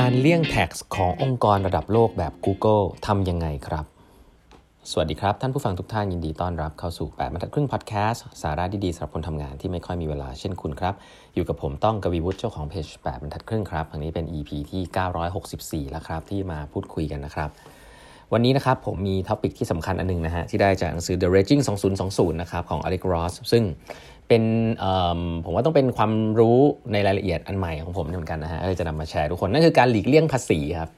การเลี่ยง tax ขององค์กรระดับโลกแบบ Google ทำยังไงครับ สวัสดีครับ ท่านผู้ฟังทุกท่านยินดีต้อนรับเข้าสู่ 8บรรทัดครึ่งพอดแคสต์สาระดีๆสำหรับคนทำงานที่ไม่ค่อยมีเวลาเช่นคุณครับ อยู่กับผมต้องกวีวุฒิเจ้าของเพจ8บรรทัดครึ่งครับอันนี้เป็น EP ที่ 964 แล้วครับ ที่มาพูดคุยกันนะครับ วันนี้นะครับผมมี topic ที่สำคัญอันนึงนะฮะที่ได้จากหนังสือ The Raging 2020 นะครับของ Alex Ross ซึ่ง เป็นผมว่าต้องเป็นความรู้ในรายละเอียดอันใหม่ของผมเหมือนกันนะฮะเลยจะนำมาแชร์ทุกคนนั่นคือการหลีกเลี่ยงภาษีครับ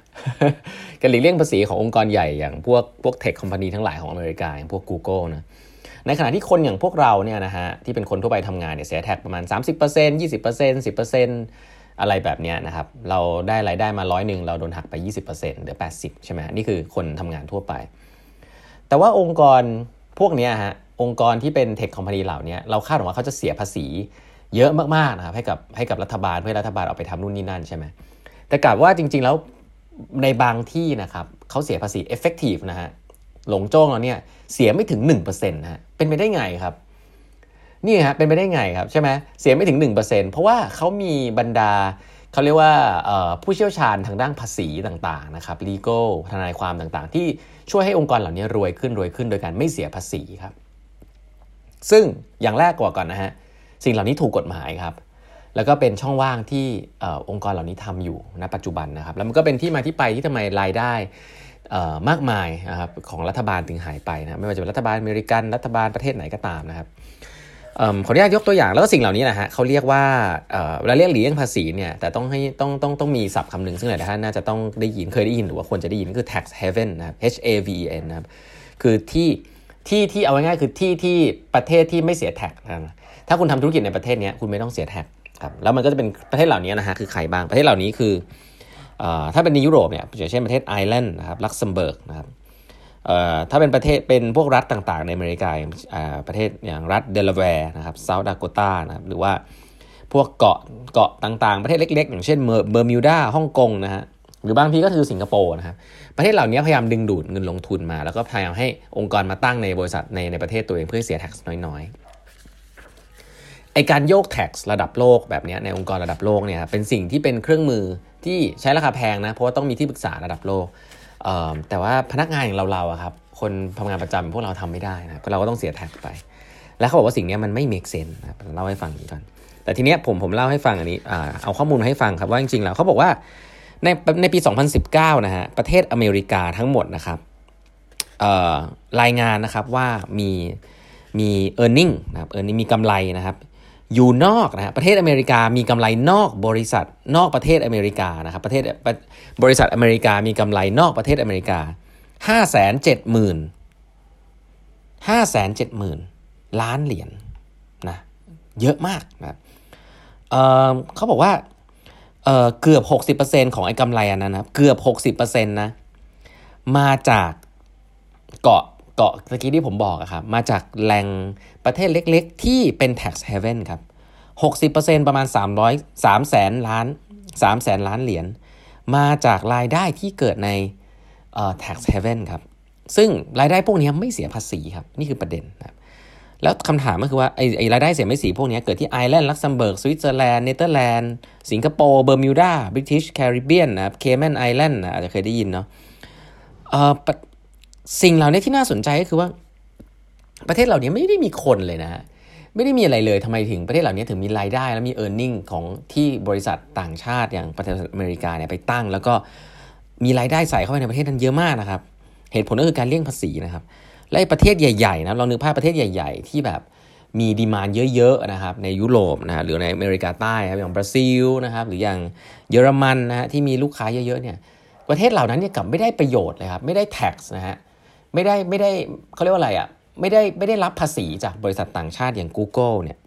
การหลีกเลี่ยงภาษีขององค์กรใหญ่อย่างพวกพวกเทคคอมพานีทั้งหลายของอเมริกาอย่างพวก Google นะในขณะที่คนอย่างพวกเราเนี่ยนะฮะที่เป็นคนทั่วไปทำงานเนี่ยเสียแท็กประมาณ 30% 20% 10%อะไรแบบนี้นะครับเราได้รายได้มาร้อยหนึ่งเราโดนหักไป 20%เหลือ80 ใช่ไหมนี่คือคนทำงานทั่วไป แต่ว่าองค์กรพวกนี้ฮะ องค์กรที่เป็นเทคคอมพานีเหล่านี้เราคาดหวังว่าเขาจะเสียภาษีเยอะมากๆนะครับให้กับให้กับรัฐบาลเพื่อรัฐบาลเอาไปทำนู่นนี่นั่นใช่ไหมแต่กลับว่าจริง ๆแล้วในบางที่นะครับเขาเสียภาษี effective นะฮะหลงโจ้งเราเนี่ยเสียไม่ถึง1%นะฮะเป็นไปได้ไงครับนี่ฮะเป็นไปได้ไงครับใช่ไหมเสียไม่ถึง 1%เพราะว่าเขามีบรรดาเขาเรียกว่าผู้เชี่ยวชาญทางด้านภาษีต่างๆนะครับ legal ทนายความต่างๆ ที่ช่วยให้องค์กรเหล่านี้รวยขึ้นรวยขึ้นโดยการไม่เสียภาษีครับ ซึ่งอย่างแรกกว่าก่อนนะฮะสิ่งเหล่านี้ถูกกฎหมายครับแล้วก็เป็นช่องว่างที่องค์กรเหล่านี้ทำอยู่ณปัจจุบันนะครับแล้วมันก็เป็นที่มาที่ไปที่ทำไมรายได้มากมายนะครับของรัฐบาลถึงหายไปนะไม่ว่าจะเป็นรัฐบาลอเมริกันรัฐบาลประเทศไหนก็ตามนะครับขออนุญาตยกตัวอย่างแล้วก็สิ่งเหล่านี้นะฮะเขาเรียกว่าเวลาเรียกหลีเลี่ยงภาษีเนี่ยแต่ต้องให้ต้องต้องต้องมีศัพท์คำหนึ่งซึ่งหลายท่านน่าจะต้องได้ยินเคยได้ยินหรือว่าควรจะได้ยินก็คือ tax haven นะครับ H A V E N นะครับคือที่ ที่ที่เอาง่ายๆคือที่ที่ประเทศที่ไม่เสีย tax นะถ้าคุณทำธุรกิจในประเทศนี้คุณไม่ต้องเสีย tax ครับแล้วมันก็จะเป็นประเทศเหล่านี้นะฮะคือใครบ้างประเทศเหล่านี้คือถ้าเป็นในยุโรปเนี่ยอย่างเช่นประเทศไอร์แลนด์นะครับลักเซมเบิร์กนะครับถ้าเป็นประเทศเป็นพวกรัฐต่างๆ ในอเมริกาประเทศอย่างรัฐเดลาแวร์นะครับเซาท์ดาโกตานะครับหรือว่าพวกเกาะเกาะต่างๆ ประเทศเล็ก ๆ อย่างเช่นเบอร์มิวดาฮ่องกงนะฮะ หรือบางทีก็คือสิงคโปร์นะครับประเทศเหล่านี้พยายามดึงดูดเงินลงทุนมา แล้วก็พยายามให้องค์กรมาตั้งในบริษัทในในประเทศตัวเองเพื่อเสียแท็กน้อยๆไอการโยกแท็กระดับโลกแบบนี้ในองค์กรระดับโลกเนี่ยเป็นสิ่งที่เป็นเครื่องมือที่ใช้ราคาแพงนะเพราะว่าต้องมีที่ปรึกษาระดับโลกแต่ว่าพนักงานอย่างเราๆครับคนทำงานประจำพวกเราทำไม่ได้นะเราก็ต้องเสียแท็กไป แล้วเขาบอกว่าสิ่งนี้มันไม่ make sense นะเล่าให้ฟังก่อนแต่ทีเนี้ยผมผมเล่าให้ฟังอันนี้เอาข้อมูลให้ฟังครับว่าจริงๆแล้วเขาบอกว่า ในในปี 2019 นะฮะประเทศอเมริกาทั้งหมดนะครับรายงานนะครับว่ามีมี e a r n i n g นะครับ e a r n i n g มีกำไรนะครับ อยู่นอกนะฮะประเทศอเมริกามีกำไรนอกบริษัทนอกประเทศอเมริกานะครับประเทศบริษัทอเมริกามีกำไรนอกประเทศอเมริกาห้าแสนเจ็ดหมื่นห้าแสนเจ็ดหมื่นล้านเหรียญนนะเยอะมากนะเเขาบอกว่า เอ่อเกือบ 60%ของไอ้กำไรอันนั้นนะเกือบ 60%นะมาจากเกาะเกาะเมื่อกี้ที่ผมบอกอะครับมาจากแหล่งประเทศเล็กๆ ที่เป็น tax haven ครับ 60%ประมาณ 300 3แสนล้าน3แสนล้านเหรียญมาจากรายได้ที่เกิดในเอ่อ tax haven ครับ ซึ่งรายได้พวกนี้ไม่เสียภาษีครับ นี่คือประเด็นครับ แล้วคำถามก็คือว่าไอ้ไอรายได้เสียไม่เสียพวกนี้เกิดที่ไอร์แลนด์ลักเซมเบิร์กสวิตเซอร์แลนด์เนเธอร์แลนด์สิงคโปร์เบอร์มิวดาบริทิชแคริบเบียนนะครับเคแมนไอแลนด์อาจจะเคยได้ยินเนาะเอ่อสิ่งเหล่านี้ที่น่าสนใจก็คือว่า ประเทศเหล่านี้ไม่ได้มีคนเลยนะฮะไม่ได้มีอะไรเลยทำไมถึงประเทศเหล่านี้ถึงมีรายได้ และมี earning ของที่บริษัทต่างชาติอย่างประเทศอเมริกาเนี่ยไปตั้ง แล้วก็มีรายได้ใส่เข้าไปในประเทศนั้นเยอะมากนะครับ เหตุผลก็คือการเลี่ยงภาษีนะครับ และประเทศใหญ่ๆนะลองนึกภาพประเทศใหญ่ ๆ ที่แบบมีดีมานเยอะๆนะครับในยุโรปนะฮะหรือในอเมริกาใต้ครับอย่างบราซิลนะครับหรืออย่างเยอรมันนะฮะที่มีลูกค้าเยอะๆเนี่ยประเทศเหล่านั้นเนี่ยกลับไม่ได้ประโยชน์เลยครับไม่ได้ tax นะฮะไม่ได้ไม่ได้เขาเรียกว่าอะไรอะ่ะไม่ได้ไม่ได้รับภาษีจากบริษัทต่างชาติอย่าง Google เนี่ย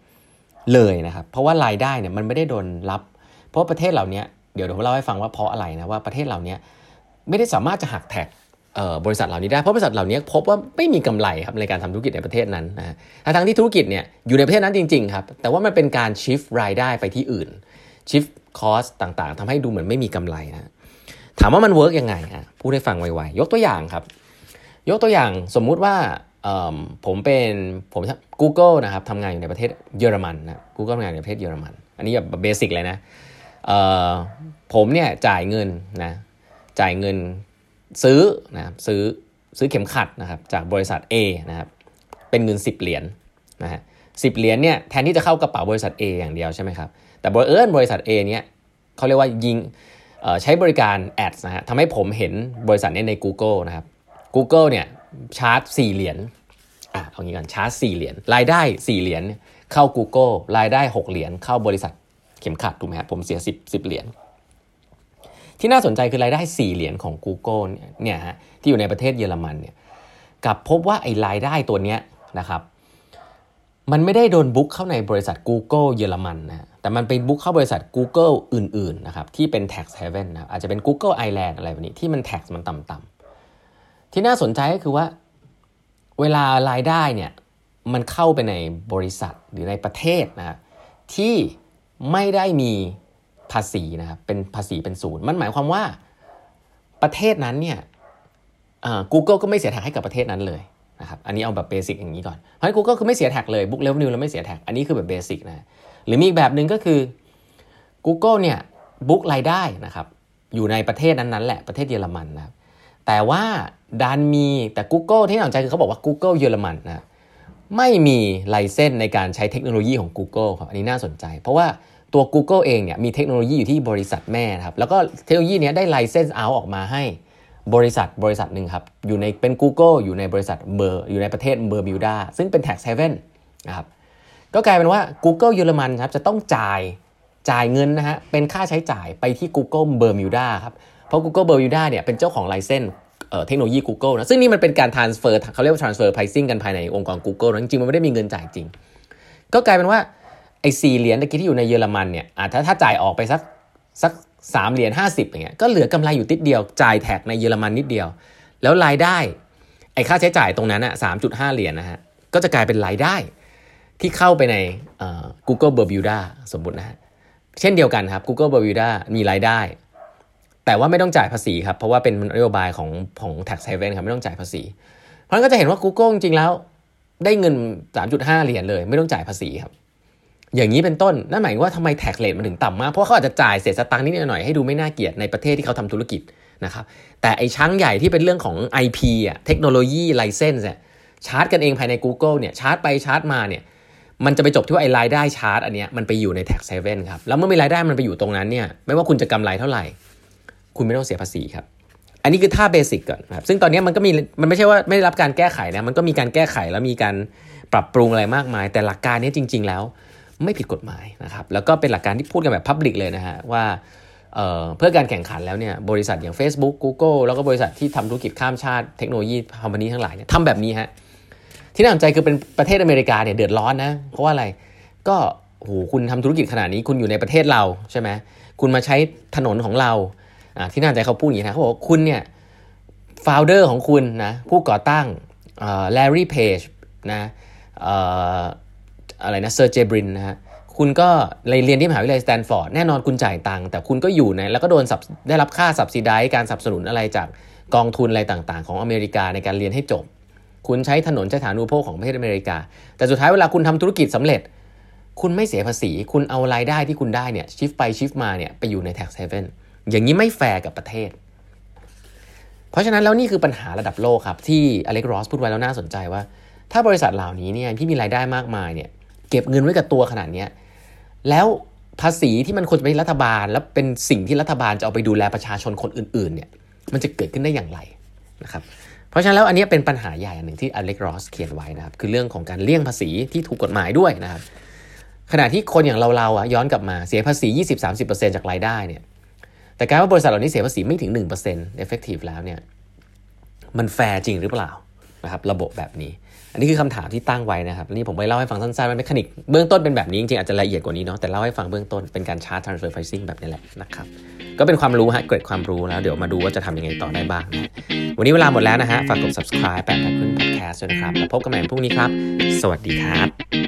เลยนะครับเพราะว่ารายได้เนี่ยมันไม่ได้โดนรับ เพราะประเทศเหล่านี้เดี๋ยวเดี๋ยวผมเล่าให้ฟังว่าเพราะอะไรนะว่าประเทศเหล่านี้ไม่ได้สามารถจะหัก tax บริษัทเหล่านี้ได้เพราะบริษัทเหล่านี้พบว่าไม่มีกำไรครับในการทำธุรกิจในประเทศนั้นนะทั้งที่ธุรกิจเนี่ยอยู่ในประเทศนั้นจริงๆครับแต่ว่ามันเป็นการ shift รายได้ไปที่อื่น shift cost ต่างๆทำให้ดูเหมือนไม่มีกำไรนะถามว่ามัน work ยังไงอะพูดให้ฟังไวๆยกตัวอย่างครับ ยกตัวอย่างสมมุติว่าผมเป็นผม Google นะครับทำงานอยู่ในประเทศเยอรมันนะ Google ทำงานในประเทศเยอรมัน อันนี้แบบเบสิกเลยนะผมเนี่ยจ่ายเงินนะจ่ายเงิน ซื้อนะซื้อซื้อเข็มขัดนะครับจากบริษัท A นะครับเป็นเงิน 10 เหรียญนะฮะสิเหรียญเนี่ยแทนที่จะเข้ากระเป๋าบริษัท A อย่างเดียวใช่ไหมครับแต่บริเอิญบริษัท A เนี่ยเขาเรียกว่ายิงใช้บริการแอดนะฮะทำให้ผมเห็นบริษัทนี้ใน Google นะครับ Google เนี่ยชาร์จ 4 เหรียญอะเอางี้กันชาร์จ 4 เหรียญรายได้ 4 เหรียญเข้า Google รายได้ 6 เหรียญเข้าบริษัทเข็มขัดถูกไหมครับผมเสีย 10 10 เหรียญ ที่น่าสนใจคือรายได้ 4 เหรียญของ Google เนี่ยฮะที่อยู่ในประเทศเยอรมันเนี่ยกับพบว่าไอ้รายได้ตัวเนี้ยนะครับมันไม่ได้โดนบุ๊กเข้าในบริษัท Google เยอรมันนะแต่มันไปบุ๊กเข้าบริษัท Google อื่นๆนะครับที่เป็น tax haven นะอาจจะเป็น Google Ireland อะไรแบบนี้ที่มัน tax มันต่ำๆที่น่าสนใจก็คือว่าเวลารายได้เนี่ยมันเข้าไปในบริษัทหรือในประเทศนะที่ไม่ได้มี ภาษีนะครับเป็นภาษีเป็นศูนย์มันหมายความว่าประเทศนั้นเนี่ย Google ก็ไม่เสีย tax ให้กับประเทศนั้นเลยนะครับอันนี้เอาแบบ basic อย่างนี้ก่อนเพราะฉะนั้น Google คือไม่เสีย tax เลย book revenue แล้วไม่เสีย tax อันนี้คือแบบ basic นะหรือมีอีกแบบหนึ่งก็คือ Google เนี่ย book รายได้นะครับอยู่ในประเทศนั้นๆแหละประเทศเยอรมันนะครับแต่ว่าดันมีแต่ Google ที่น่าสนใจคือเขาบอกว่า Google เยอรมันนะไม่มี license ในการใช้เทคโนโลยีของ Google ครับอันนี้น่าสนใจ เพราะว่า ตัว Google เองเนี่ยมีเทคโนโลยีอยู่ที่บริษัทแม่ครับแล้วก็เทคโนโลยีนี้ได้ license เอาออกมาให้บริษัทบริษัทหนึ่งครับอยู่ในเป็น Google อยู่ในบริษัทเบอร์อยู่ในประเทศเบอร์มิวดาซึ่งเป็น tax haven นะครับก็กลายเป็นว่า Google เยอรมันครับจะต้องจ่ายจ่ายเงินนะฮะเป็นค่าใช้จ่ายไปที่ Google เบอร์มิวดาครับเพราะ Google เบอร์มิวดาเนี่ยเป็นเจ้าของ license เทคโนโลยี Google นะซึ่งนี่มันเป็นการ transfer เขาเรียกว่า transfer pricing กันภายในองค์กร Google นะจริงๆมันไม่ได้มีเงินจ่ายจริง ก็กลายเป็นว่า ไอ้สี่เหรียญตะกี้ที่อยู่ในเยอรมันเนี่ยถ้าถ้าจ่ายออกไปสักสักสามเหรียญห้าสิบอย่างเงี้ยก็เหลือกำไรอยู่นิดเดียวจ่าย tax ในเยอรมันนิดเดียว แล้วรายได้ไอ้ค่าใช้จ่ายตรงนั้นอะสามจุดห้าเหรียญนะฮะก็จะกลายเป็นรายได้ที่เข้าไปใน Google Bermuda สมมตินะฮะเช่นเดียวกันครับ Google Bermuda มีรายได้ แต่ว่าไม่ต้องจ่ายภาษีครับ เพราะว่าเป็นนโยบายของของ tax haven ครับไม่ต้องจ่ายภาษี เพราะนั้นก็จะเห็นว่า Google จริงๆแล้ว ได้เงิน 3.5 เหรียญเลย ไม่ต้องจ่ายภาษีครับ อย่างนี้เป็นต้น นั่นหมายว่าทำไม tax rate มันถึงต่ำมาก เพราะเขาอาจจะจ่ายเศษสตังค์นิดหน่อยให้ดูไม่น่าเกลียดในประเทศที่เขาทำธุรกิจนะครับ แต่ไอ้ chunk ใหญ่ที่เป็นเรื่องของ IP อะ เทคโนโลยี license เนี่ยชาร์จกันเองภายใน Google เนี่ย ชาร์จไปชาร์จมาเนี่ย มันจะไปจบที่ว่าไอ้รายได้ชาร์จอันเนี้ยมันไปอยู่ใน tax haven ครับ แล้วเมื่อมีรายได้มันไปอยู่ตรงนั้นเนี่ย ไม่ว่าคุณจะกำไรเท่าไหร่ คุณไม่ต้องเสียภาษีครับ อันนี้คือท่าเบสิกก่อนครับ ซึ่งตอนนี้มันก็มี มันไม่ใช่ว่าไม่ได้รับการแก้ไขนะ มันก็มีการแก้ไขแล้วมีการปรับปรุงอะไรมากมาย แต่หลักการนี้จริง ๆ แล้ว ไม่ผิดกฎหมายนะครับแล้วก็เป็นหลักการที่พูดกันแบบพับลิกเลยนะฮะว่าเเพื่อการแข่งขันแล้วเนี่ยบริษัทอย่าง Facebook Google แล้วก็บริษัทที่ทำธุรกิจข้ามชาติเทคโนโลยีcompany ทั้งหลายเนี่ยทำแบบนี้ฮะที่น่าสนใจคือเป็นประเทศอเมริกาเนี่ยเดือดร้อนนะเพราะว่าอะไรก็โหคุณทำธุรกิจขนาดนี้คุณอยู่ในประเทศเราใช่ไหมคุณมาใช้ถนนของเราที่น่าสนใจเขาพูดอย่างนี้นะเขาบอกคุณเนี่ย founder ของคุณนะผู้ก่อตั้ง Larry Page นะ อะไรนะ Sergey Brin นะฮะคุณก็เรียนที่มหาวิทยาลัยสแตนฟอร์ดแน่นอนคุณจ่ายตังค์แต่คุณก็อยู่ในแล้วก็โดนได้รับค่าสับซิได้การสนับสนุนอะไรจากกองทุนอะไรต่างๆ ของอเมริกาในการเรียนให้จบ คุณใช้ถนนใช้ฐานูโภคของประเทศอเมริกา แต่สุดท้ายเวลาคุณทำธุรกิจสำเร็จ คุณไม่เสียภาษี คุณเอารายได้ที่คุณได้เนี่ยชิฟไปชิฟมาเนี่ยไปอยู่ใน tax haven อย่างนี้ไม่แฟร์กับประเทศ เพราะฉะนั้นแล้วนี่คือปัญหาระดับโลกครับที่อเล็กรอสพูดไว้แล้วน่าสนใจว่า ถ้าบริษัทเหล่านี้เนี่ยที่มีรายได้มากมายเนี่ย เก็บเงินไว้กับตัวขนาดนี้แล้วภาษีที่มันควรจะไปรัฐบาล แล้วเป็นสิ่งที่รัฐบาลจะเอาไปดูแลประชาชนคนอื่นๆเนี่ยมันจะเกิดขึ้นได้อย่างไรนะครับเพราะฉะนั้นแล้วอันนี้เป็นปัญหาใหญ่อันหนึ่งที่ Alec Ross เขียนไว้นะครับคือเรื่องของการเลี่ยงภาษีที่ถูกกฎหมายด้วยนะครับขณะที่คนอย่างเราๆอะย้อนกลับมาเสียภาษี 20-30%จากรายได้เนี่ยแต่การว่าบริษัทเหล่านี้เสียภาษีไม่ถึง 1% effective แล้วเนี่ยมันแฟร์จริงหรือเปล่านะครับระบบแบบนี้ อันนี้คือคำถามที่ตั้งไว้นะครับนี่ผมไปเล่าให้ฟังสั้นๆมันเมคานิกเบื้องต้นเป็นแบบนี้จริงๆอาจจะละเอียดกว่านี้เนาะแต่เล่าให้ฟังเบื้องต้นเป็นการชาร์จ transfer pricing แบบนี้แหละนะครับก็เป็นความรู้ฮะเกิดความรู้แล้วเดี๋ยวมาดูว่าจะทำยังไงต่อได้บ้างนะวันนี้เวลาหมดแล้วนะฮะฝากกด subscribe แปดพันครึ่ง podcast ด้วยนะครับแล้วพบกันใหม่พรุ่งนี้ครับ สวัสดีครับ